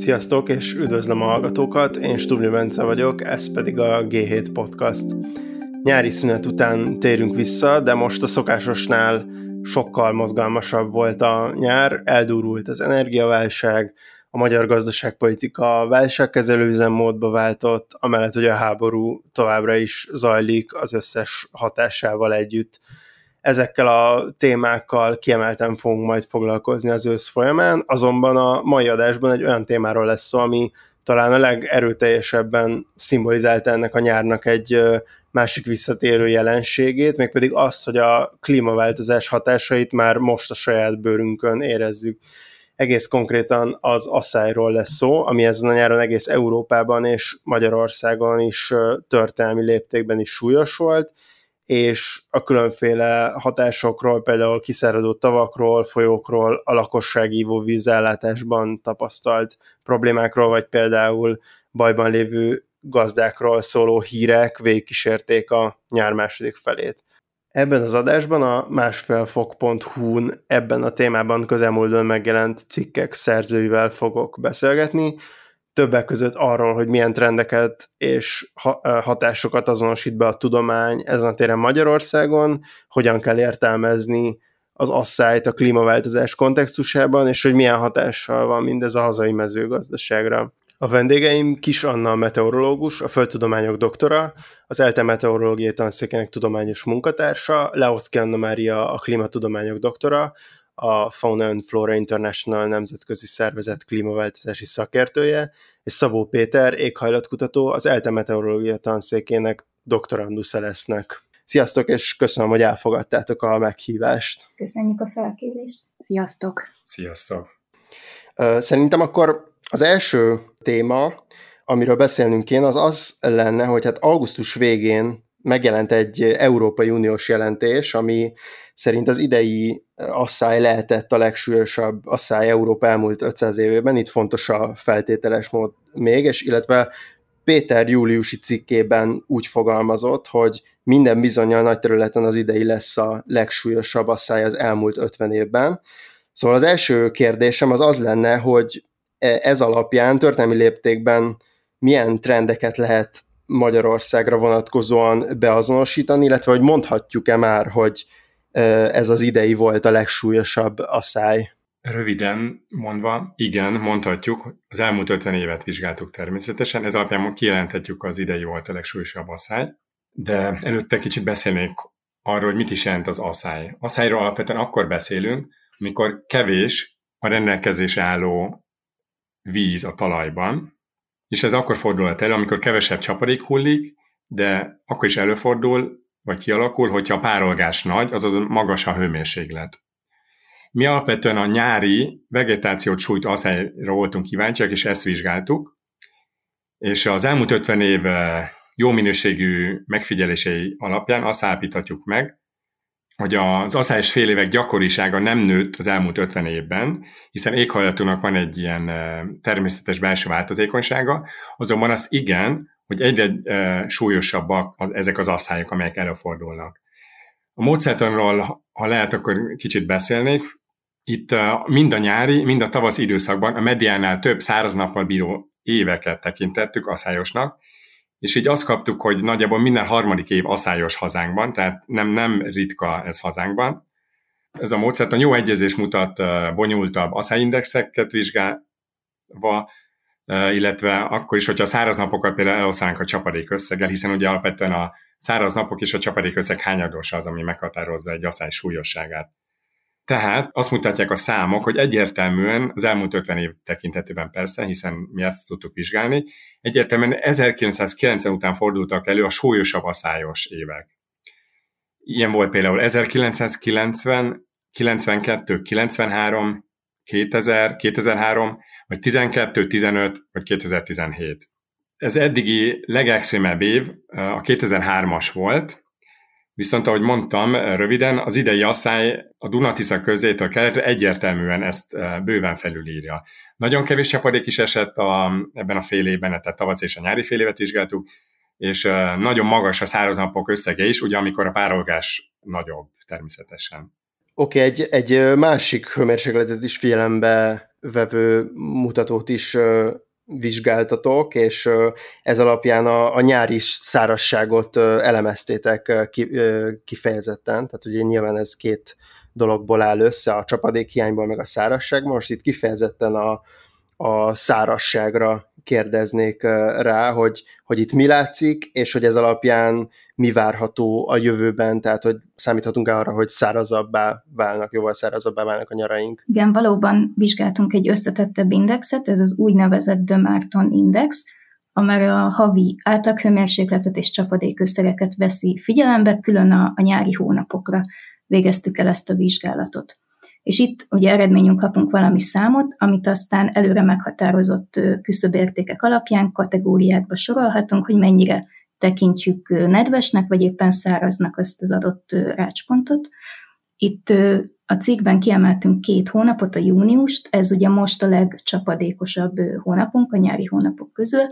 Sziasztok, és üdvözlöm a hallgatókat, én Stubnyi Bence vagyok, ez pedig a G7 Podcast. Nyári szünet után térünk vissza, de most a szokásosnál sokkal mozgalmasabb volt a nyár, eldurult az energiaválság, a magyar gazdaságpolitika válságkezelő üzemmódba váltott, amellett, hogy a háború továbbra is zajlik az összes hatásával együtt. Ezekkel a témákkal kiemelten fogunk majd foglalkozni az ősz folyamán, azonban a mai adásban egy olyan témáról lesz szó, ami talán a legerőteljesebben szimbolizálta ennek a nyárnak egy másik visszatérő jelenségét, mégpedig azt, hogy a klímaváltozás hatásait már most a saját bőrünkön érezzük. Egész konkrétan az asszályról lesz szó, ami ezen a nyáron egész Európában és Magyarországon is történelmi léptékben is súlyos volt, és a különféle hatásokról, például kiszáradó tavakról, folyókról, a lakosság ívóvízellátásban tapasztalt problémákról, vagy például bajban lévő gazdákról szóló hírek végigkísérték a nyár második felét. Ebben az adásban a másfélfok.hu-n ebben a témában közelmúltban megjelent cikkek szerzőivel fogok beszélgetni, többek között arról, hogy milyen trendeket és hatásokat azonosít be a tudomány ezen a téren Magyarországon, hogyan kell értelmezni az asszályt a klímaváltozás kontextusában, és hogy milyen hatással van mindez a hazai mezőgazdaságra. A vendégeim Kis Anna meteorológus, a földtudományok doktora, az ELTE meteorológiai tanszékének tudományos munkatársa, Leocki Anna Mária a klímatudományok doktora, a Fauna and Flora International nemzetközi szervezet klímaváltozási szakértője, és Szabó Péter, éghajlatkutató, az ELTE meteorológia tanszékének doktorandusza lesznek. Sziasztok, és köszönöm, hogy elfogadtátok a meghívást. Köszönjük a felkérést. Sziasztok. Sziasztok. Szerintem akkor az első téma, amiről beszélnünk kéne, az az lenne, hogy hát augusztus végén megjelent egy Európai Uniós jelentés, ami szerint az idei asszály lehetett a legsúlyosabb asszály Európa elmúlt 500 évében, itt fontos a feltételes mód még, és illetve Péter júliusi cikkében úgy fogalmazott, hogy minden bizonyal nagy területen az idei lesz a legsúlyosabb asszály az elmúlt 50 évben. Szóval az első kérdésem az az lenne, hogy e, ez alapján történelmi léptékben milyen trendeket lehet Magyarországra vonatkozóan beazonosítani, illetve hogy mondhatjuk-e már, hogy ez az idei volt a legsúlyosabb asszály? Röviden mondva, igen, mondhatjuk, az elmúlt 50 évet vizsgáltuk természetesen, ez alapján kijelenthetjük, az idei volt a legsúlyosabb asszály, de előtte kicsit beszélnék arról, hogy mit is jelent az asszály. Asszályról alapvetően akkor beszélünk, amikor kevés a rendelkezésre álló víz a talajban, és ez akkor fordulhat elő, amikor kevesebb csapadék hullik, de akkor is előfordul, vagy kialakul, hogyha a párolgás nagy, azaz magas a hőmérséklet. Mi alapvetően a nyári vegetációt sújt asszályra voltunk kíváncsiak, és ezt vizsgáltuk, és az elmúlt 50 év eh, jó minőségű megfigyelései alapján azt állapíthatjuk meg, hogy az asszályos fél évek gyakorisága nem nőtt az elmúlt 50 évben, hiszen éghajlatunknak van egy ilyen természetes belső változékonysága, azonban azt igen, hogy egyre súlyosabbak az, ezek az asszályok, amelyek előfordulnak. A módszertanról, ha lehet, akkor kicsit beszélnék. Itt mind a nyári, mind a tavasz időszakban a mediánál több száraz nappal bíró éveket tekintettük asszályosnak, és így azt kaptuk, hogy nagyjából minden harmadik év asszályos hazánkban, tehát nem, nem ritka ez hazánkban. Ez a módszertan jó egyezés mutat bonyolultabb asszályindexeket vizsgálva, illetve akkor is, hogyha a száraz napokat például eloszlánk a csapadék összeggel, hiszen ugye alapvetően a száraz napok és a csapadék összeg hányados az, ami meghatározza egy asszály súlyosságát. Tehát azt mutatják a számok, hogy egyértelműen az elmúlt 50 év tekintetében persze, hiszen mi ezt tudtuk vizsgálni, egyértelműen 1990 után fordultak elő a súlyosabb asszályos évek. Ilyen volt például 1990, 92, 93, 2000, 2003, vagy 12, 15, vagy 2017. Ez eddigi legextrémebb év a 2003-as volt, viszont ahogy mondtam röviden, az idei asszály a Dunatisza közétől keletre egyértelműen ezt bőven felülírja. Nagyon kevés csapadék is esett a, ebben a fél évben, tehát tavasz és a nyári fél évet vizsgáltuk, és nagyon magas a száraznapok összege is, ugye amikor a párolgás nagyobb természetesen. Oké, okay, egy, egy másik hőmérsékletet is figyelembe vevő mutatót is vizsgáltatok, és ez alapján a, a nyári szárasságot elemeztétek kifejezetten, tehát ugye nyilván ez két dologból áll össze, a csapadékhiányból meg a szárasságból, most itt kifejezetten a, a szárasságra kérdeznék rá, hogy, hogy itt mi látszik, és hogy ez alapján mi várható a jövőben, tehát hogy számíthatunk arra, hogy szárazabbá válnak, jóval szárazabbá válnak a nyaraink. Igen, valóban vizsgáltunk egy összetettebb indexet, ez az úgynevezett de Marton Index, amely a havi átlaghőmérsékletet és csapadékösszegeket veszi figyelembe, külön a, a nyári hónapokra végeztük el ezt a vizsgálatot. És itt ugye eredményünk kapunk valami számot, amit aztán előre meghatározott küszöbértékek alapján kategóriákba sorolhatunk, hogy mennyire tekintjük nedvesnek, vagy éppen száraznak azt az adott rácspontot. Itt a cikkben kiemeltünk két hónapot, a júniust, ez ugye most a legcsapadékosabb hónapunk a nyári hónapok közül,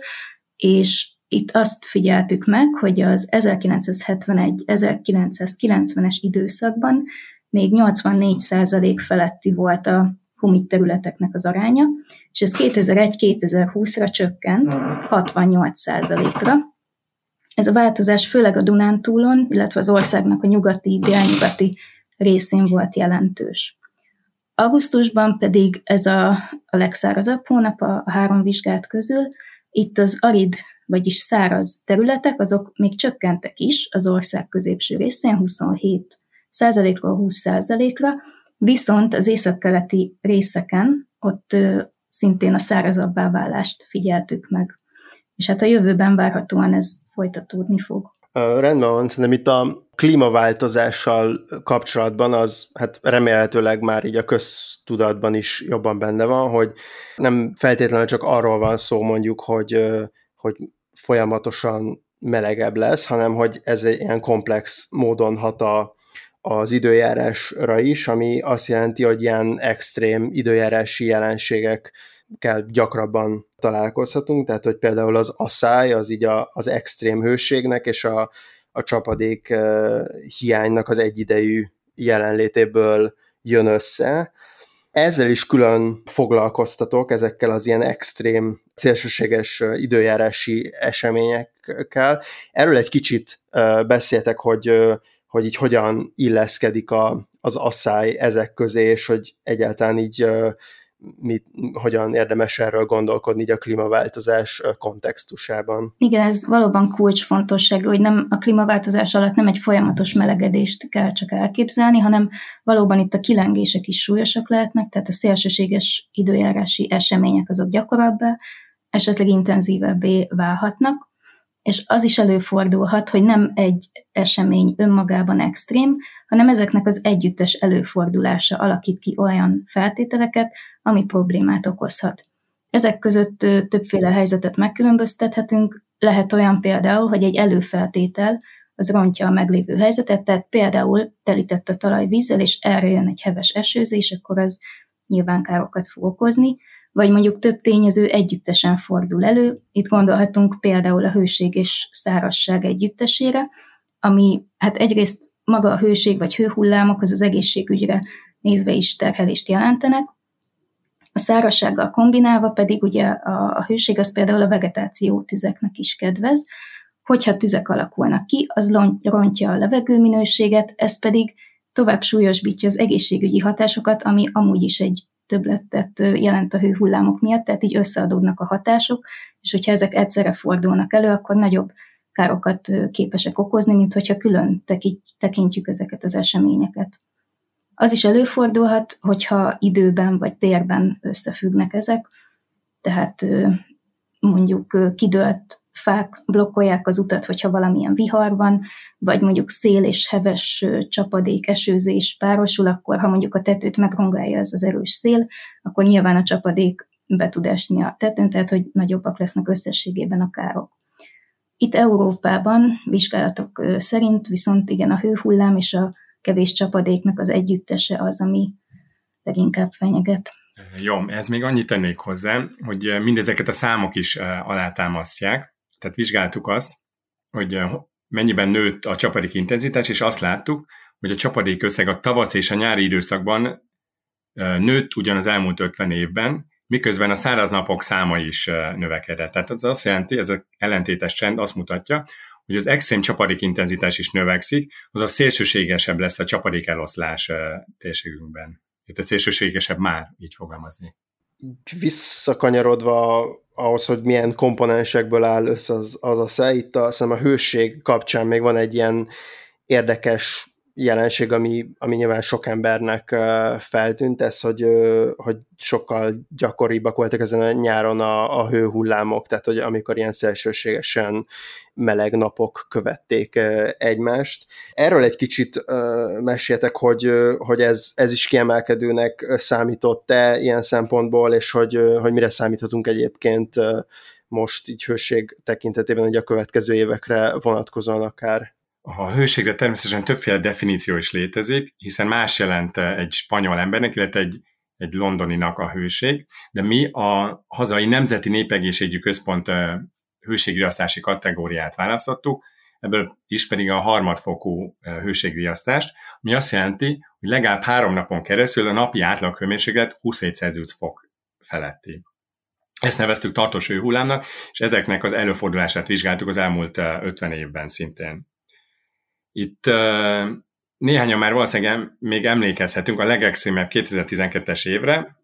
és itt azt figyeltük meg, hogy az 1971-1990-es időszakban még 84% feletti volt a humid területeknek az aránya, és ez 2001-2020-ra csökkent 68%-ra. Ez a változás főleg a Dunántúlon, illetve az országnak a nyugati, délnyugati részén volt jelentős. Augusztusban pedig ez a, a legszárazabb hónap a, a három vizsgált közül. Itt az arid, vagyis száraz területek, azok még csökkentek is az ország középső részén, 27 százalékról 20 százalékra, viszont az északkeleti részeken ott szintén a szárazabbá válást figyeltük meg. És hát a jövőben várhatóan ez folytatódni fog. Rendben van, szerintem itt a klímaváltozással kapcsolatban az hát remélhetőleg már így a köztudatban is jobban benne van, hogy nem feltétlenül csak arról van szó mondjuk, hogy, hogy folyamatosan melegebb lesz, hanem hogy ez egy ilyen komplex módon hat a, az időjárásra is, ami azt jelenti, hogy ilyen extrém időjárási jelenségek kell gyakrabban találkozhatunk, tehát hogy például az asszály az így a, az extrém hőségnek és a, a csapadék hiánynak az egyidejű jelenlétéből jön össze. Ezzel is külön foglalkoztatok, ezekkel az ilyen extrém, szélsőséges időjárási eseményekkel. Erről egy kicsit beszéltek, hogy hogy így hogyan illeszkedik a, az asszály ezek közé, és hogy egyáltalán így mit, hogyan érdemes erről gondolkodni így a klímaváltozás kontextusában. Igen, ez valóban kulcsfontosság, hogy nem a klímaváltozás alatt nem egy folyamatos melegedést kell csak elképzelni, hanem valóban itt a kilengések is súlyosak lehetnek, tehát a szélsőséges időjárási események azok gyakorabbá, esetleg intenzívebbé válhatnak, és az is előfordulhat, hogy nem egy esemény önmagában extrém, hanem ezeknek az együttes előfordulása alakít ki olyan feltételeket, ami problémát okozhat. Ezek között többféle helyzetet megkülönböztethetünk, lehet olyan például, hogy egy előfeltétel az rontja a meglévő helyzetet, tehát például telített a talaj vízzel, és erre jön egy heves esőzés, akkor az nyilván károkat fog okozni, vagy mondjuk több tényező együttesen fordul elő. Itt gondolhatunk például a hőség és szárasság együttesére, ami hát egyrészt maga a hőség vagy hőhullámok az az egészségügyre nézve is terhelést jelentenek, a szárassággal kombinálva pedig ugye a, a hőség az például a vegetáció tüzeknek is kedvez, hogyha tüzek alakulnak ki, az rontja a levegőminőséget, ez pedig tovább súlyosbítja az egészségügyi hatásokat, ami amúgy is egy többletet jelent a hőhullámok miatt, tehát így összeadódnak a hatások, és hogyha ezek egyszerre fordulnak elő, akkor nagyobb károkat képesek okozni, mint hogyha külön tekintjük ezeket az eseményeket. Az is előfordulhat, hogyha időben vagy térben összefüggnek ezek, tehát mondjuk kidőlt fák blokkolják az utat, hogyha valamilyen vihar van, vagy mondjuk szél és heves csapadék, esőzés párosul, akkor ha mondjuk a tetőt megrongálja ez az erős szél, akkor nyilván a csapadék be tud esni a tetőn, tehát hogy nagyobbak lesznek összességében a károk. Itt Európában vizsgálatok szerint viszont igen a hőhullám és a kevés csapadéknak az együttese az, ami leginkább fenyeget. Jó, ez még annyit tennék hozzá, hogy mindezeket a számok is alátámasztják, tehát vizsgáltuk azt, hogy mennyiben nőtt a csapadék intenzitás, és azt láttuk, hogy a csapadék összeg a tavasz és a nyári időszakban nőtt ugyan az elmúlt 50 évben, miközben a száraz napok száma is növekedett. Tehát ez azt jelenti, ez az ellentétes trend azt mutatja, hogy az extrém csapadék intenzitás is növekszik, az a szélsőségesebb lesz a csapadék eloszlás térségünkben. A szélsőségesebb már, így fogalmazni. Visszakanyarodva ahhoz, hogy milyen komponensekből áll össze az, az a szej, itt a, a hőség kapcsán még van egy ilyen érdekes jelenség, ami, ami nyilván sok embernek feltűnt, ez, hogy, hogy sokkal gyakoribbak voltak ezen a nyáron a, a hőhullámok, tehát hogy amikor ilyen szélsőségesen meleg napok követték egymást. Erről egy kicsit meséltek, hogy, hogy ez, ez is kiemelkedőnek számított-e ilyen szempontból, és hogy, hogy mire számíthatunk egyébként most így hőség tekintetében, hogy a következő évekre vonatkozóan akár. A hőségre természetesen többféle definíció is létezik, hiszen más jelent egy spanyol embernek, illetve egy, egy londoninak a hőség, de mi a hazai Nemzeti Népegészségügyi Központ hőségriasztási kategóriát választottuk, ebből is pedig a harmadfokú hőségriasztást, ami azt jelenti, hogy legalább három napon keresztül a napi átlaghőmérséklet 27 Celsius fok feletti. Ezt neveztük tartós hőhullámnak, és ezeknek az előfordulását vizsgáltuk az elmúlt 50 évben szintén. Itt néhányan már valószínűleg még emlékezhetünk a legextrémebb 2012-es évre,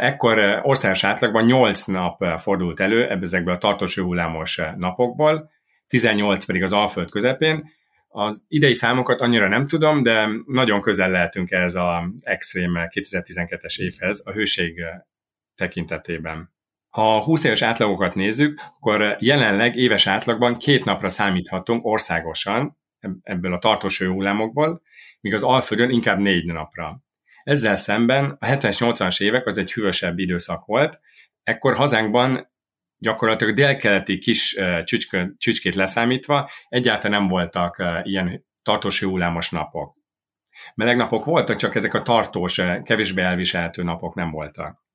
Ekkor országos átlagban 8 nap fordult elő ezekből a tartós hullámos napokból, 18 pedig az Alföld közepén. Az idei számokat annyira nem tudom, de nagyon közel lehetünk ez az extrém 2012-es évhez a hőség tekintetében. Ha a 20 éves átlagokat nézzük, akkor jelenleg éves átlagban két napra számíthatunk országosan, ebből a tartós hőhullámokból, míg az Alföldön inkább négy napra. Ezzel szemben a 70-es, 80-as évek az egy hűvösebb időszak volt, ekkor hazánkban gyakorlatilag délkeleti kis csücskö, csücskét leszámítva egyáltalán nem voltak ilyen tartós hőhullámos napok. Meleg napok voltak, csak ezek a tartós, kevésbé elviselhető napok nem voltak.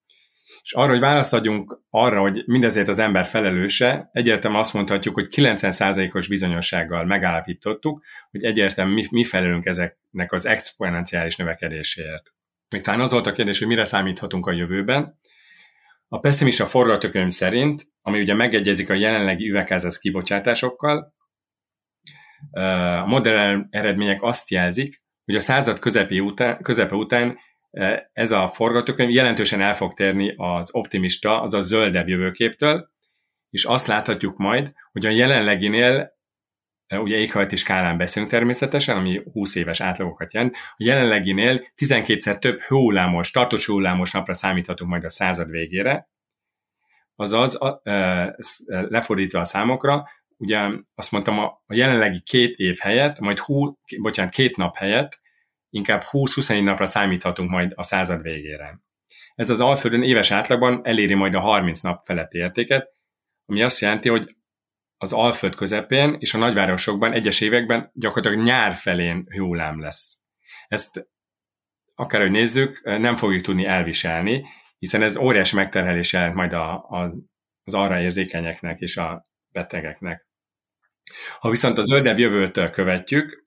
És arra, hogy választ adjunk arra, hogy mindezért az ember felelőse, egyértelműen azt mondhatjuk, hogy 90%-os bizonyossággal megállapítottuk, hogy egyértelműen mi, mi felelünk ezeknek az exponenciális növekedéséért. Még talán az volt a kérdés, hogy mire számíthatunk a jövőben. A pessimista forgatókönyv szerint, ami ugye megegyezik a jelenlegi üvegházas kibocsátásokkal, a modern eredmények azt jelzik, hogy a század közepi után, közepe után ez a forgatókönyv jelentősen el fog térni az optimista, az a zöldebb jövőképtől, és azt láthatjuk majd, hogy a jelenleginél, ugye éghajlati skálán beszélünk természetesen, ami 20 éves átlagokat jelent, a jelenleginél 12-szer több hőhullámos, tartós hőhullámos napra számíthatunk majd a század végére, azaz lefordítva a számokra, ugye azt mondtam, a jelenlegi két év helyett, majd hú, bocsánat, két nap helyett inkább 20-21 napra számíthatunk majd a század végére. Ez az Alföldön éves átlagban eléri majd a 30 nap feletti értéket, ami azt jelenti, hogy az Alföld közepén és a nagyvárosokban egyes években gyakorlatilag nyár felén hullám lesz. Ezt akárhogy nézzük, nem fogjuk tudni elviselni, hiszen ez óriási megterhelés jelent majd a, a, az arra érzékenyeknek és a betegeknek. Ha viszont a zöldebb jövőt követjük,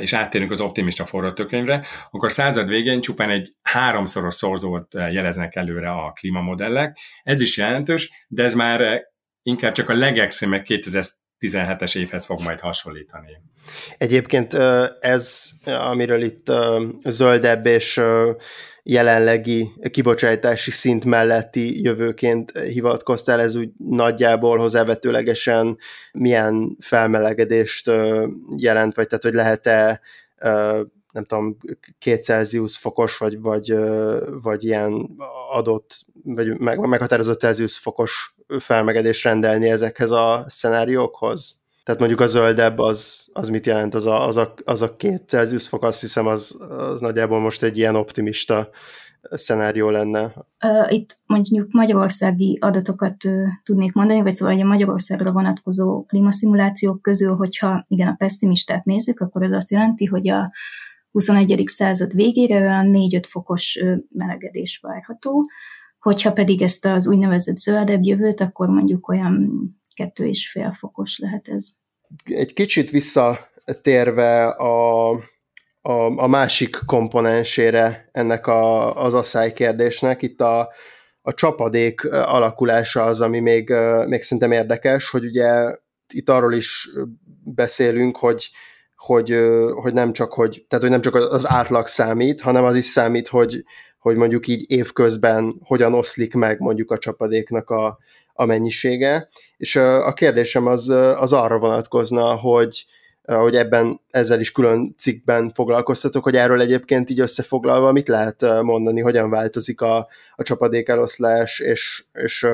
és áttérünk az optimista forgatókönyvre, akkor század végén csupán egy háromszoros szorzót jeleznek előre a klímamodellek. Ez is jelentős, de ez már inkább csak a legextrémebb 2017-es évhez fog majd hasonlítani. Egyébként ez, amiről itt zöldebb és jelenlegi kibocsátási szint melletti jövőként hivatkoztál, ez úgy nagyjából hozzávetőlegesen milyen felmelegedést jelent, vagy tehát hogy lehet-e nem tudom, két Celsius fokos, vagy, vagy, vagy ilyen adott, vagy meg, meghatározott Celsius fokos felmelegedést rendelni ezekhez a szenáriókhoz? Tehát mondjuk a zöldebb az, az mit jelent? Az a, az, a, az a két Celsius fok, azt hiszem, az, az nagyjából most egy ilyen optimista szenárió lenne. Itt mondjuk magyarországi adatokat tudnék mondani, vagy szóval a Magyarországra vonatkozó klímaszimulációk közül, hogyha igen, a pessimistát nézzük, akkor ez azt jelenti, hogy a 21. század végére olyan 4-5 fokos melegedés várható, hogyha pedig ezt az úgynevezett zöldebb jövőt, akkor mondjuk olyan kettő és fél fokos lehet ez. Egy kicsit visszatérve a, a, a másik komponensére ennek a, az asszály kérdésnek. Itt a, a csapadék alakulása az, ami még, még szerintem érdekes, hogy ugye itt arról is beszélünk, hogy, hogy, hogy nem csak, hogy, tehát, hogy nem csak az átlag számít, hanem az is számít, hogy, hogy mondjuk így évközben hogyan oszlik meg mondjuk a csapadéknak a, a mennyisége. És a kérdésem az, az arra vonatkozna, hogy, hogy ebben ezzel is külön cikkben foglalkoztatok, hogy erről egyébként így összefoglalva mit lehet mondani, hogyan változik a, a csapadékeloszlás, és, és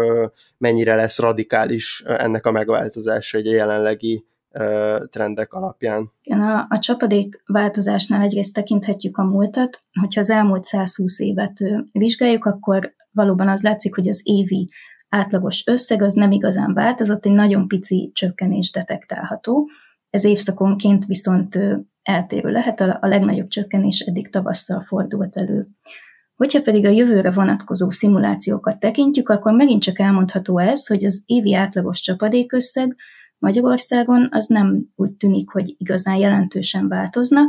mennyire lesz radikális ennek a megváltozása egy jelenlegi trendek alapján. Igen, a, a csapadék változásnál egyrészt tekinthetjük a múltat, hogyha az elmúlt 120 évet vizsgáljuk, akkor valóban az látszik, hogy az évi átlagos összeg az nem igazán változott, egy nagyon pici csökkenés detektálható. Ez évszakonként viszont eltérő lehet, a legnagyobb csökkenés eddig tavasszal fordult elő. Hogyha pedig a jövőre vonatkozó szimulációkat tekintjük, akkor megint csak elmondható ez, hogy az évi átlagos csapadékösszeg Magyarországon az nem úgy tűnik, hogy igazán jelentősen változna,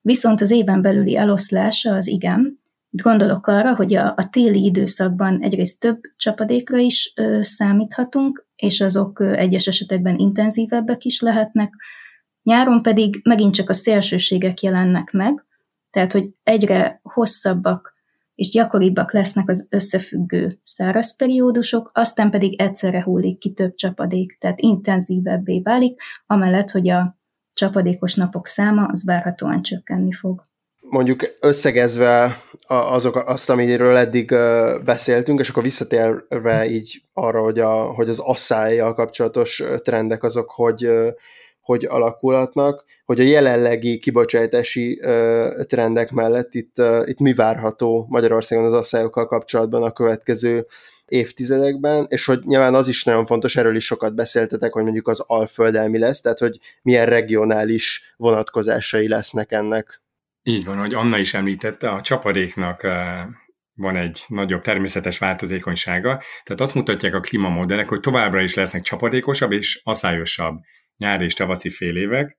viszont az éven belüli eloszlása az igen. Gondolok arra, hogy a, a téli időszakban egyrészt több csapadékra is ö, számíthatunk, és azok ö, egyes esetekben intenzívebbek is lehetnek, nyáron pedig megint csak a szélsőségek jelennek meg, tehát hogy egyre hosszabbak és gyakoribbak lesznek az összefüggő száraz periódusok, aztán pedig egyszerre hullik ki több csapadék, tehát intenzívebbé válik, amellett, hogy a csapadékos napok száma az várhatóan csökkenni fog. Mondjuk összegezve azok, azt, amiről eddig beszéltünk, és akkor visszatérve így arra, hogy, a, hogy az asszályjal kapcsolatos trendek azok, hogy, hogy alakulhatnak, hogy a jelenlegi kibocsátási trendek mellett itt, itt mi várható Magyarországon az asszályokkal kapcsolatban a következő évtizedekben, és hogy nyilván az is nagyon fontos, erről is sokat beszéltetek, hogy mondjuk az alföldel mi lesz, tehát hogy milyen regionális vonatkozásai lesznek ennek. Így van, hogy Anna is említette, a csapadéknak van egy nagyobb természetes változékonysága, tehát azt mutatják a klímamodellek, hogy továbbra is lesznek csapadékosabb és aszályosabb nyári és tavaszi félévek,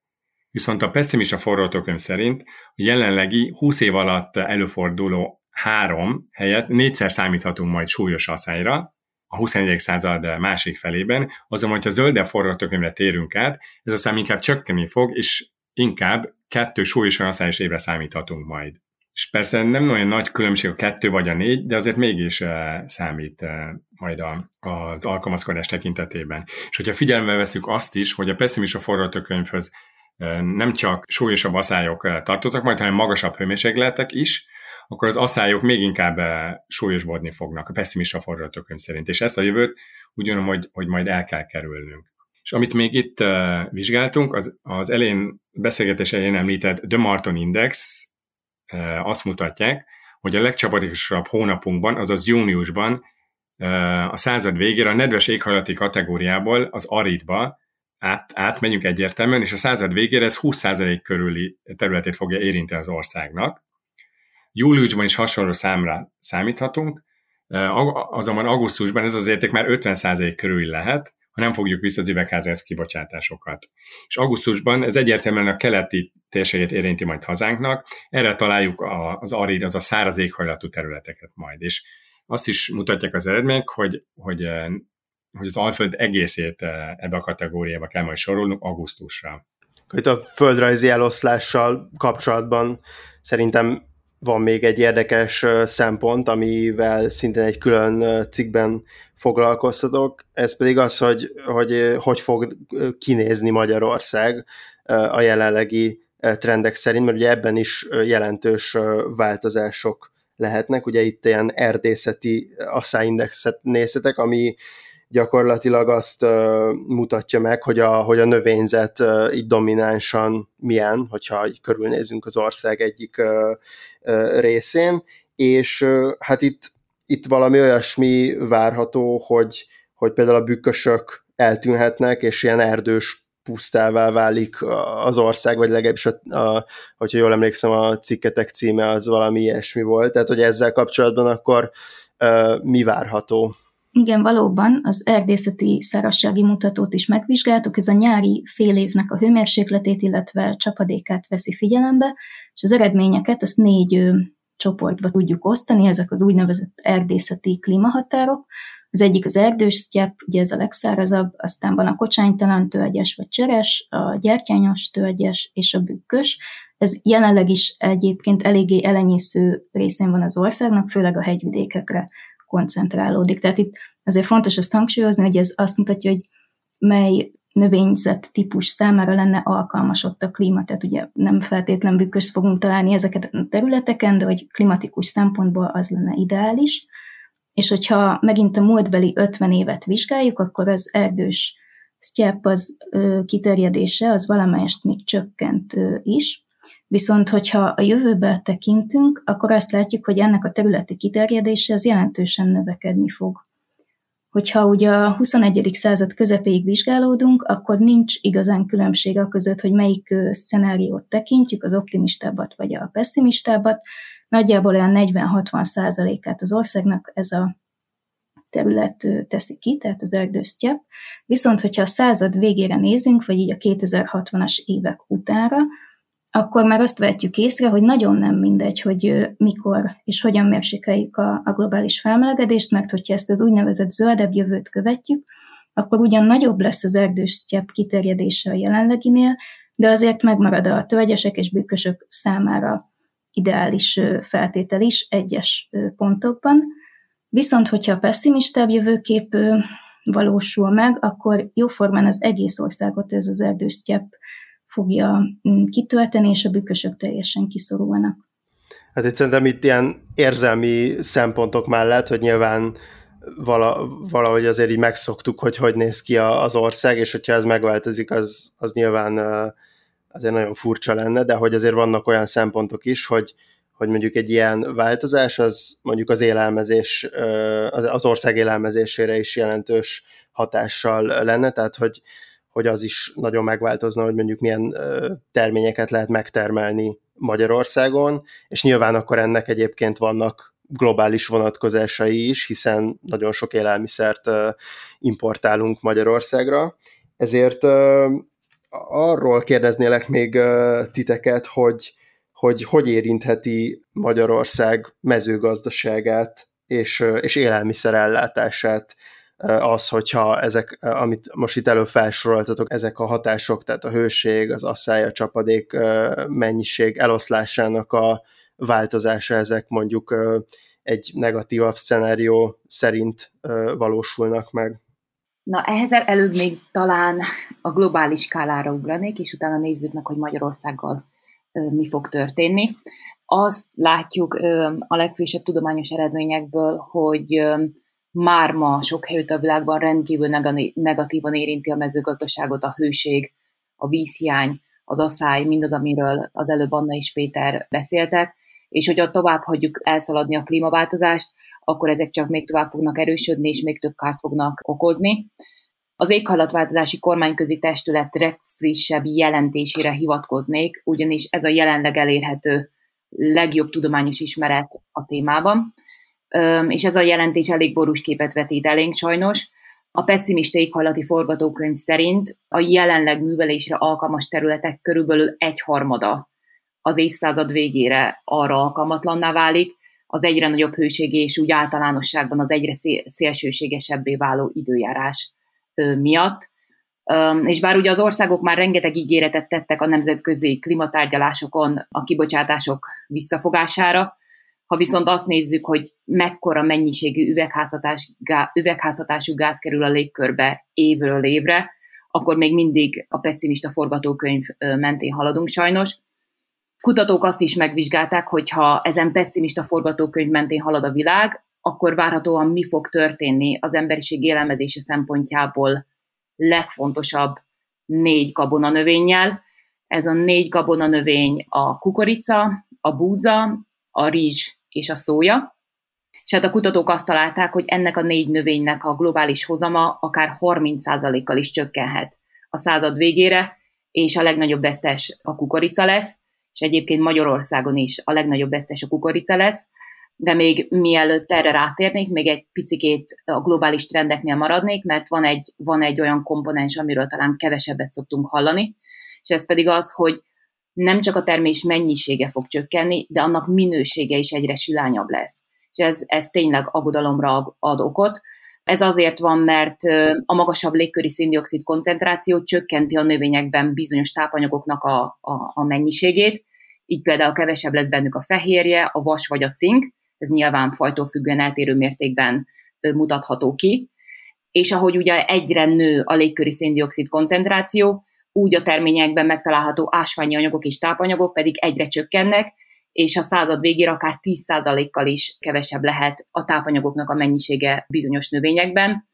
viszont a pessimista forgatókönyv szerint a jelenlegi 20 év alatt előforduló három helyet négyszer számíthatunk majd súlyos asszályra, a 21. század másik felében, azonban, hogyha zöldebb forgatókönyvre térünk át, ez a szám inkább csökkenni fog, és inkább kettő súlyos asszályos évre számíthatunk majd. És persze nem olyan nagy különbség a kettő vagy a négy, de azért mégis uh, számít uh, majd a, az alkalmazkodás tekintetében. És hogyha figyelembe veszük azt is, hogy a pessimista forgatókönyvhöz uh, nem csak súlyosabb aszályok tartoznak majd, hanem magasabb hőmérsékletek is, akkor az aszályok még inkább súlyosbodni fognak a pessimista forgatókönyv szerint. És ezt a jövőt úgy hogy, hogy majd el kell kerülnünk. És amit még itt uh, vizsgáltunk, az, az elén beszélgetés elején említett The Martin Index, azt mutatják, hogy a legcsapadékosabb hónapunkban, azaz júniusban a század végére a nedves éghajlati kategóriából az aridba át, átmegyünk egyértelműen, és a század végére ez 20% körüli területét fogja érinteni az országnak. Júliusban is hasonló számra számíthatunk, azonban augusztusban ez az érték már 50% körül lehet, ha nem fogjuk vissza az üvegházás kibocsátásokat. És augusztusban ez egyértelműen a keleti térségét érinti majd hazánknak, erre találjuk az arid, az a száraz éghajlatú területeket majd. És azt is mutatják az eredmények, hogy, hogy, eh, hogy az Alföld egészét eh, ebbe a kategóriába kell majd sorolnunk augusztusra. Itt a földrajzi eloszlással kapcsolatban szerintem van még egy érdekes szempont, amivel szintén egy külön cikkben foglalkoztatok, ez pedig az, hogy hogy, hogy fog kinézni Magyarország a jelenlegi trendek szerint, mert ugye ebben is jelentős változások lehetnek. Ugye itt ilyen erdészeti asszáindexet nézhetek, ami gyakorlatilag azt mutatja meg, hogy a, hogy a növényzet így dominánsan milyen, hogyha körülnézünk az ország egyik részén, és hát itt, itt valami olyasmi várható, hogy, hogy például a bükkösök eltűnhetnek, és ilyen erdős pusztává válik az ország, vagy legalábbis, a, a, hogyha jól emlékszem, a cikketek címe az valami ilyesmi volt, tehát hogy ezzel kapcsolatban akkor uh, mi várható? Igen, valóban. Az erdészeti szárazsági mutatót is megvizsgáltuk, ez a nyári fél évnek a hőmérsékletét, illetve csapadékát veszi figyelembe, és az eredményeket azt négy csoportba tudjuk osztani, ezek az úgynevezett erdészeti klímahatárok. Az egyik az erdős sztyep, ugye ez a legszárazabb, aztán van a kocsánytalan tölgyes vagy cseres, a gyertyányos tölgyes és a bükkös. Ez jelenleg is egyébként eléggé elenyésző részén van az országnak, főleg a hegyvidékekre koncentrálódik. Tehát itt azért fontos azt hangsúlyozni, hogy ez azt mutatja, hogy mely növényzet típus számára lenne alkalmas ott a klíma, tehát ugye nem feltétlen bükkös fogunk találni ezeket a területeken, de hogy klimatikus szempontból az lenne ideális. És hogyha megint a múltbeli 50 évet vizsgáljuk, akkor az erdős sztyep az ö, kiterjedése az valamelyest még csökkent ö, is, Viszont, hogyha a jövőbe tekintünk, akkor azt látjuk, hogy ennek a területi kiterjedése az jelentősen növekedni fog. Hogyha ugye a 21. század közepéig vizsgálódunk, akkor nincs igazán különbség a között, hogy melyik szenáriót tekintjük, az optimistábbat vagy a pessimistábbat. Nagyjából olyan 40-60 százalékát az országnak ez a terület teszi ki, tehát az erdősztyep. Viszont, hogyha a század végére nézünk, vagy így a 2060-as évek utára, akkor már azt vetjük észre, hogy nagyon nem mindegy, hogy mikor és hogyan mérsékeljük a, a globális felmelegedést, mert hogyha ezt az úgynevezett zöldebb jövőt követjük, akkor ugyan nagyobb lesz az erdős sztyep kiterjedése a jelenleginél, de azért megmarad a tölgyesek és bükkösök számára ideális feltétel is egyes pontokban. Viszont, hogyha a pessimistább jövőkép valósul meg, akkor jóformán az egész országot ez az erdős sztyep fogja mm, kitölteni, és a bükkösök teljesen kiszorulnak. Hát itt szerintem itt ilyen érzelmi szempontok mellett, hogy nyilván vala, valahogy azért így megszoktuk, hogy hogy néz ki az ország, és hogyha ez megváltozik, az, az nyilván azért nagyon furcsa lenne, de hogy azért vannak olyan szempontok is, hogy, hogy mondjuk egy ilyen változás, az mondjuk az élelmezés, az ország élelmezésére is jelentős hatással lenne, tehát hogy, hogy az is nagyon megváltozna, hogy mondjuk milyen terményeket lehet megtermelni Magyarországon, és nyilván akkor ennek egyébként vannak globális vonatkozásai is, hiszen nagyon sok élelmiszert importálunk Magyarországra. Ezért arról kérdeznélek még titeket, hogy hogy, hogy érintheti Magyarország mezőgazdaságát és, és élelmiszerellátását az, hogyha ezek, amit most itt előbb felsoroltatok, ezek a hatások, tehát a hőség, az asszály, a csapadék mennyiség eloszlásának a változása, ezek mondjuk egy negatívabb szenárió szerint valósulnak meg. Na, ehhez előbb még talán a globális skálára ugranék, és utána nézzük meg, hogy Magyarországgal mi fog történni. Azt látjuk a legfrissebb tudományos eredményekből, hogy már ma sok helyütt a világban rendkívül negatívan érinti a mezőgazdaságot a hőség, a vízhiány, az asszály, mindaz, amiről az előbb Anna és Péter beszéltek, és hogyha tovább hagyjuk elszaladni a klímaváltozást, akkor ezek csak még tovább fognak erősödni, és még több kárt fognak okozni. Az éghajlatváltozási kormányközi testület legfrissebb jelentésére hivatkoznék, ugyanis ez a jelenleg elérhető legjobb tudományos ismeret a témában és ez a jelentés elég borús képet vetít elénk sajnos. A pessimista éghajlati forgatókönyv szerint a jelenleg művelésre alkalmas területek körülbelül egyharmada az évszázad végére arra alkalmatlanná válik, az egyre nagyobb hőségé és úgy általánosságban az egyre szélsőségesebbé váló időjárás miatt. És bár ugye az országok már rengeteg ígéretet tettek a nemzetközi klimatárgyalásokon a kibocsátások visszafogására, ha viszont azt nézzük, hogy mekkora mennyiségű üvegházhatás, gá, üvegházhatású gáz kerül a légkörbe évről évre, akkor még mindig a pessimista forgatókönyv mentén haladunk sajnos. Kutatók azt is megvizsgálták, hogy ha ezen pessimista forgatókönyv mentén halad a világ, akkor várhatóan mi fog történni az emberiség élelmezése szempontjából legfontosabb négy gabonanövényjel. Ez a négy gabonanövény a kukorica, a búza, a rizs és a szója. És hát a kutatók azt találták, hogy ennek a négy növénynek a globális hozama akár 30%-kal is csökkenhet a század végére, és a legnagyobb vesztes a kukorica lesz, és egyébként Magyarországon is a legnagyobb vesztes a kukorica lesz, de még mielőtt erre rátérnék, még egy picikét a globális trendeknél maradnék, mert van egy, van egy olyan komponens, amiről talán kevesebbet szoktunk hallani, és ez pedig az, hogy nem csak a termés mennyisége fog csökkenni, de annak minősége is egyre silányabb lesz. És ez, ez tényleg aggodalomra ad okot. Ez azért van, mert a magasabb légköri széndiokszid koncentráció csökkenti a növényekben bizonyos tápanyagoknak a, a, a mennyiségét, így például kevesebb lesz bennük a fehérje, a vas vagy a cink, ez nyilván fajtól függően eltérő mértékben mutatható ki, és ahogy ugye egyre nő a légköri széndiokszid koncentráció, úgy a terményekben megtalálható ásványi anyagok és tápanyagok pedig egyre csökkennek, és a század végére akár 10%-kal is kevesebb lehet a tápanyagoknak a mennyisége bizonyos növényekben,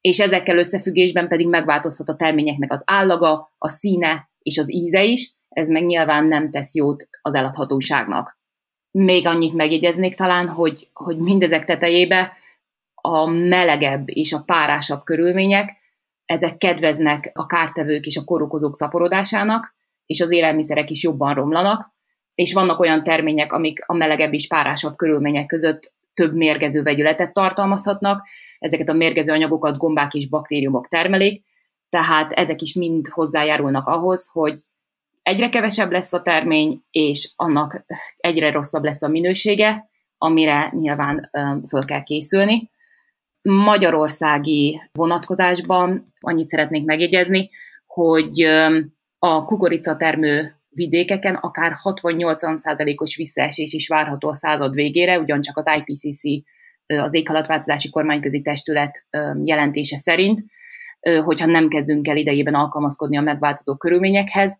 és ezekkel összefüggésben pedig megváltozhat a terményeknek az állaga, a színe és az íze is, ez meg nyilván nem tesz jót az eladhatóságnak. Még annyit megjegyeznék talán, hogy, hogy mindezek tetejébe a melegebb és a párásabb körülmények, ezek kedveznek a kártevők és a korokozók szaporodásának, és az élelmiszerek is jobban romlanak, és vannak olyan termények, amik a melegebb és párásabb körülmények között több mérgező vegyületet tartalmazhatnak, ezeket a mérgező anyagokat gombák és baktériumok termelik, tehát ezek is mind hozzájárulnak ahhoz, hogy egyre kevesebb lesz a termény, és annak egyre rosszabb lesz a minősége, amire nyilván föl kell készülni. Magyarországi vonatkozásban annyit szeretnék megjegyezni, hogy a kukoricatermő vidékeken akár 60-80%-os visszaesés is várható a század végére, ugyancsak az IPCC, az éghalatváltozási kormányközi testület jelentése szerint, hogyha nem kezdünk el idejében alkalmazkodni a megváltozó körülményekhez,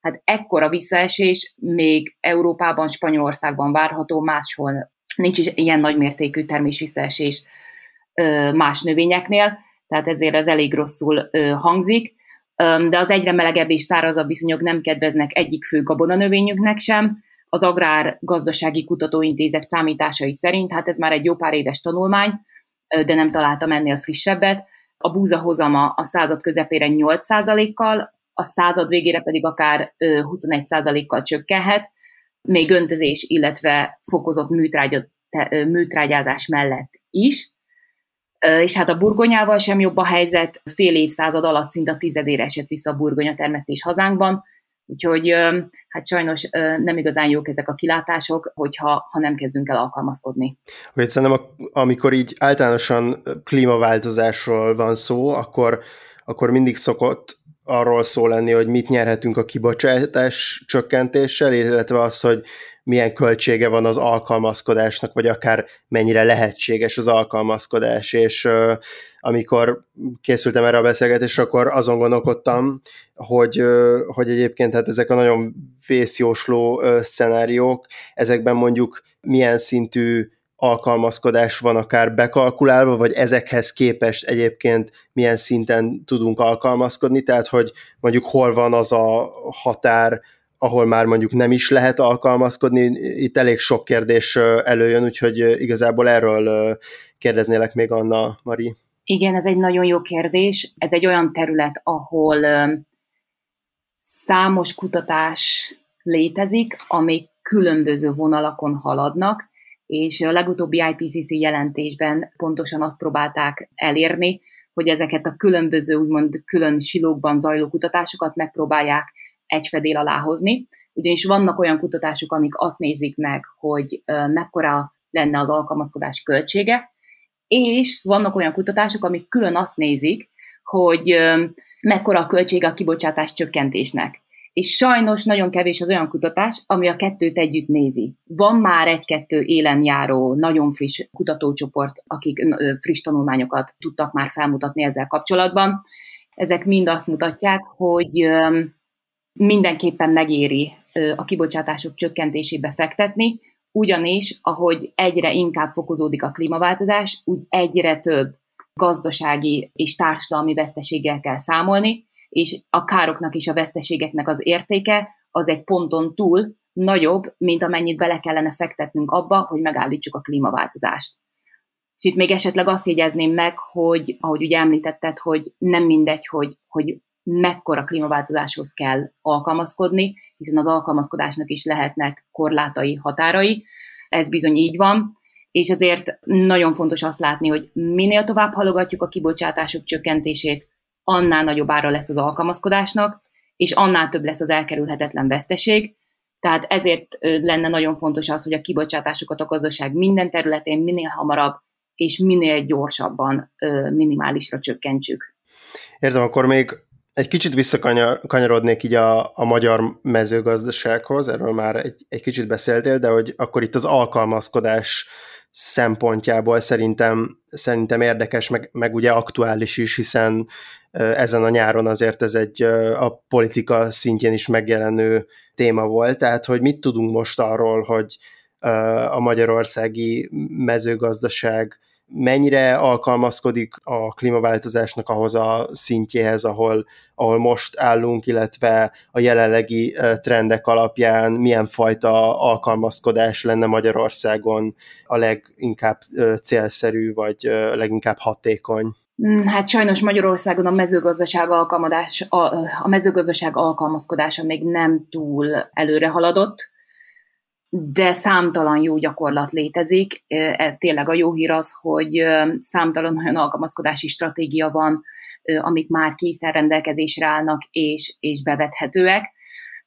hát ekkora visszaesés még Európában, Spanyolországban várható, máshol nincs is ilyen nagy mértékű termés visszaesés más növényeknél, tehát ezért ez elég rosszul hangzik, de az egyre melegebb és szárazabb viszonyok nem kedveznek egyik fő gabonanövényünknek sem. Az Agrár Gazdasági Kutatóintézet számításai szerint, hát ez már egy jó pár éves tanulmány, de nem találtam ennél frissebbet. A búza hozama a század közepére 8%-kal, a század végére pedig akár 21%-kal csökkenhet, még öntözés, illetve fokozott műtrágyázás mellett is és hát a burgonyával sem jobb a helyzet, fél évszázad alatt szinte a tizedére esett vissza a burgonya termesztés hazánkban, úgyhogy hát sajnos nem igazán jók ezek a kilátások, hogyha ha nem kezdünk el alkalmazkodni. Hogy szerintem amikor így általánosan klímaváltozásról van szó, akkor, akkor mindig szokott arról szó lenni, hogy mit nyerhetünk a kibocsátás csökkentéssel, illetve az, hogy milyen költsége van az alkalmazkodásnak, vagy akár mennyire lehetséges az alkalmazkodás, és uh, amikor készültem erre a beszélgetésre, akkor azon gondolkodtam, hogy, uh, hogy egyébként hát ezek a nagyon vészjósló uh, szenáriók, ezekben mondjuk milyen szintű alkalmazkodás van akár bekalkulálva, vagy ezekhez képest egyébként milyen szinten tudunk alkalmazkodni, tehát hogy mondjuk hol van az a határ, ahol már mondjuk nem is lehet alkalmazkodni, itt elég sok kérdés előjön, úgyhogy igazából erről kérdeznélek még Anna, Mari. Igen, ez egy nagyon jó kérdés. Ez egy olyan terület, ahol számos kutatás létezik, amik különböző vonalakon haladnak, és a legutóbbi IPCC jelentésben pontosan azt próbálták elérni, hogy ezeket a különböző, úgymond külön silókban zajló kutatásokat megpróbálják egy fedél alá hozni, ugyanis vannak olyan kutatások, amik azt nézik meg, hogy mekkora lenne az alkalmazkodás költsége, és vannak olyan kutatások, amik külön azt nézik, hogy mekkora a költsége a kibocsátás csökkentésnek. És sajnos nagyon kevés az olyan kutatás, ami a kettőt együtt nézi. Van már egy-kettő élen járó, nagyon friss kutatócsoport, akik friss tanulmányokat tudtak már felmutatni ezzel kapcsolatban. Ezek mind azt mutatják, hogy mindenképpen megéri a kibocsátások csökkentésébe fektetni, ugyanis, ahogy egyre inkább fokozódik a klímaváltozás, úgy egyre több gazdasági és társadalmi veszteséggel kell számolni, és a károknak és a veszteségeknek az értéke az egy ponton túl nagyobb, mint amennyit bele kellene fektetnünk abba, hogy megállítsuk a klímaváltozást. És itt még esetleg azt jegyezném meg, hogy ahogy ugye említetted, hogy nem mindegy, hogy, hogy mekkora klímaváltozáshoz kell alkalmazkodni, hiszen az alkalmazkodásnak is lehetnek korlátai, határai. Ez bizony így van, és ezért nagyon fontos azt látni, hogy minél tovább halogatjuk a kibocsátások csökkentését, annál nagyobb ára lesz az alkalmazkodásnak, és annál több lesz az elkerülhetetlen veszteség. Tehát ezért lenne nagyon fontos az, hogy a kibocsátásokat a gazdaság minden területén minél hamarabb és minél gyorsabban minimálisra csökkentsük. Értem, akkor még egy kicsit visszakanyarodnék így a, a magyar mezőgazdasághoz, erről már egy, egy kicsit beszéltél, de hogy akkor itt az alkalmazkodás szempontjából szerintem, szerintem érdekes, meg, meg ugye aktuális is, hiszen ezen a nyáron azért ez egy a politika szintjén is megjelenő téma volt, tehát hogy mit tudunk most arról, hogy a magyarországi mezőgazdaság mennyire alkalmazkodik a klímaváltozásnak ahhoz a szintjéhez, ahol, ahol most állunk, illetve a jelenlegi trendek alapján milyen fajta alkalmazkodás lenne Magyarországon a leginkább célszerű, vagy leginkább hatékony? Mm, hát sajnos Magyarországon a mezőgazdaság, alkalmazás, a, a mezőgazdaság alkalmazkodása még nem túl előre haladott de számtalan jó gyakorlat létezik. E, tényleg a jó hír az, hogy számtalan olyan alkalmazkodási stratégia van, amik már készen rendelkezésre állnak és, és bevethetőek.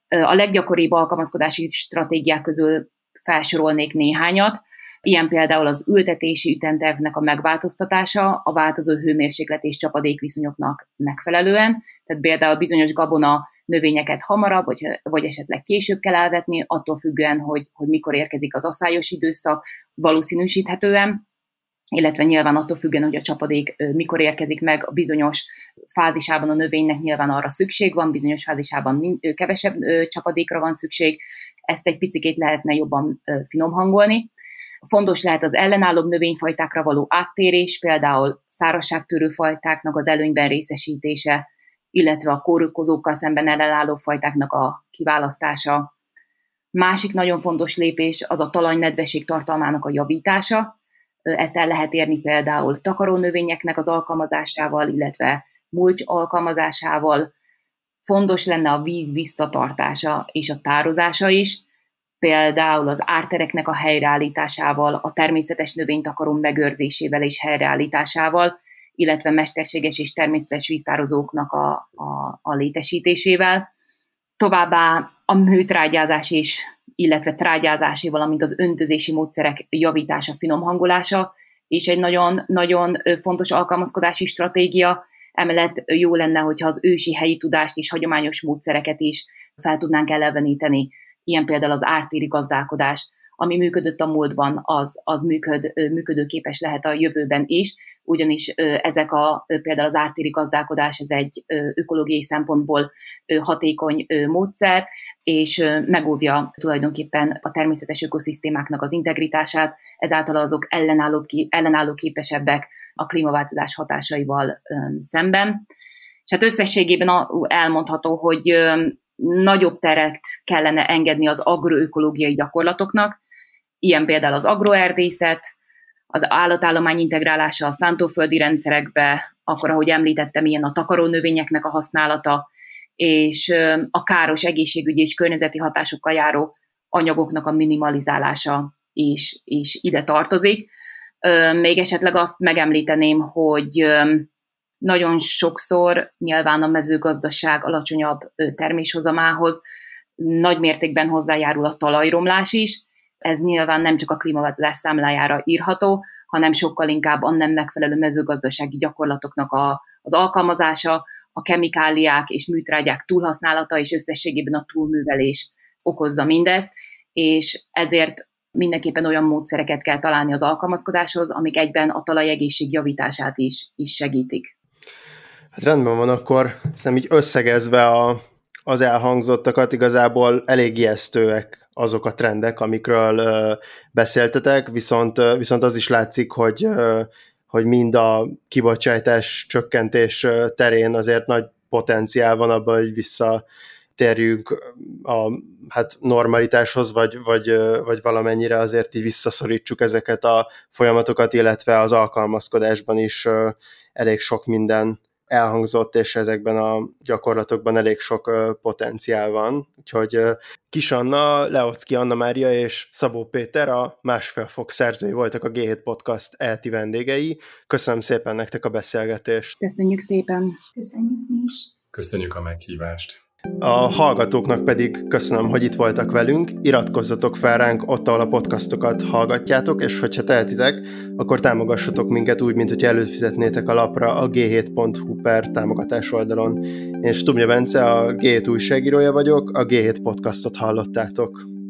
A leggyakoribb alkalmazkodási stratégiák közül felsorolnék néhányat. Ilyen például az ültetési ütentervnek a megváltoztatása a változó hőmérséklet és csapadékviszonyoknak megfelelően. Tehát például bizonyos gabona növényeket hamarabb, vagy, vagy esetleg később kell elvetni, attól függően, hogy, hogy mikor érkezik az asszályos időszak, valószínűsíthetően, illetve nyilván attól függően, hogy a csapadék mikor érkezik meg, a bizonyos fázisában a növénynek nyilván arra szükség van, bizonyos fázisában kevesebb csapadékra van szükség, ezt egy picit lehetne jobban finomhangolni. Fontos lehet az ellenállóbb növényfajtákra való áttérés, például szárazságtörő fajtáknak az előnyben részesítése, illetve a kórokozókkal szemben ellenálló fajtáknak a kiválasztása. Másik nagyon fontos lépés az a talaj nedvesség tartalmának a javítása. Ezt el lehet érni például takarónövényeknek az alkalmazásával, illetve mulcs alkalmazásával. Fontos lenne a víz visszatartása és a tározása is, például az ártereknek a helyreállításával, a természetes növénytakaró megőrzésével és helyreállításával, illetve mesterséges és természetes víztározóknak a, a, a létesítésével. Továbbá a műtrágyázás is, illetve trágyázási, valamint az öntözési módszerek javítása, finomhangolása, és egy nagyon, nagyon fontos alkalmazkodási stratégia. Emellett jó lenne, hogyha az ősi helyi tudást és hagyományos módszereket is fel tudnánk eleveníteni ilyen például az ártéri gazdálkodás, ami működött a múltban, az, az működ, működőképes lehet a jövőben is, ugyanis ezek a például az ártéri gazdálkodás, ez egy ökológiai szempontból hatékony módszer, és megóvja tulajdonképpen a természetes ökoszisztémáknak az integritását, ezáltal azok ellenálló, ellenálló képesebbek a klímaváltozás hatásaival szemben. És hát összességében elmondható, hogy nagyobb teret kellene engedni az agroökológiai gyakorlatoknak, ilyen például az agroerdészet, az állatállomány integrálása a szántóföldi rendszerekbe, akkor, ahogy említettem, ilyen a takarónövényeknek a használata, és a káros egészségügyi és környezeti hatásokkal járó anyagoknak a minimalizálása is, is ide tartozik. Még esetleg azt megemlíteném, hogy nagyon sokszor nyilván a mezőgazdaság alacsonyabb terméshozamához nagy mértékben hozzájárul a talajromlás is. Ez nyilván nem csak a klímaváltozás számlájára írható, hanem sokkal inkább a nem megfelelő mezőgazdasági gyakorlatoknak a, az alkalmazása, a kemikáliák és műtrágyák túlhasználata és összességében a túlművelés okozza mindezt, és ezért mindenképpen olyan módszereket kell találni az alkalmazkodáshoz, amik egyben a talajegészség javítását is, is segítik. Hát rendben van, akkor szerintem így összegezve a, az elhangzottakat igazából elég ijesztőek azok a trendek, amikről beszéltetek, viszont, viszont az is látszik, hogy, hogy mind a kibocsátás csökkentés terén azért nagy potenciál van abban, hogy visszatérjünk a hát normalitáshoz, vagy, vagy, vagy valamennyire azért így visszaszorítsuk ezeket a folyamatokat, illetve az alkalmazkodásban is elég sok minden elhangzott, és ezekben a gyakorlatokban elég sok potenciál van. Úgyhogy Kis Anna, Leocki Anna Mária és Szabó Péter a másfél fok szerzői voltak a G7 Podcast elti vendégei. Köszönöm szépen nektek a beszélgetést. Köszönjük szépen. Köszönjük mi is. Köszönjük a meghívást. A hallgatóknak pedig köszönöm, hogy itt voltak velünk, iratkozzatok fel ránk ott, ahol a podcastokat hallgatjátok, és hogyha tehetitek, akkor támogassatok minket úgy, mint hogy előfizetnétek a lapra a g7.hu per támogatás oldalon. Én Stubnya Bence, a G7 újságírója vagyok, a G7 podcastot hallottátok.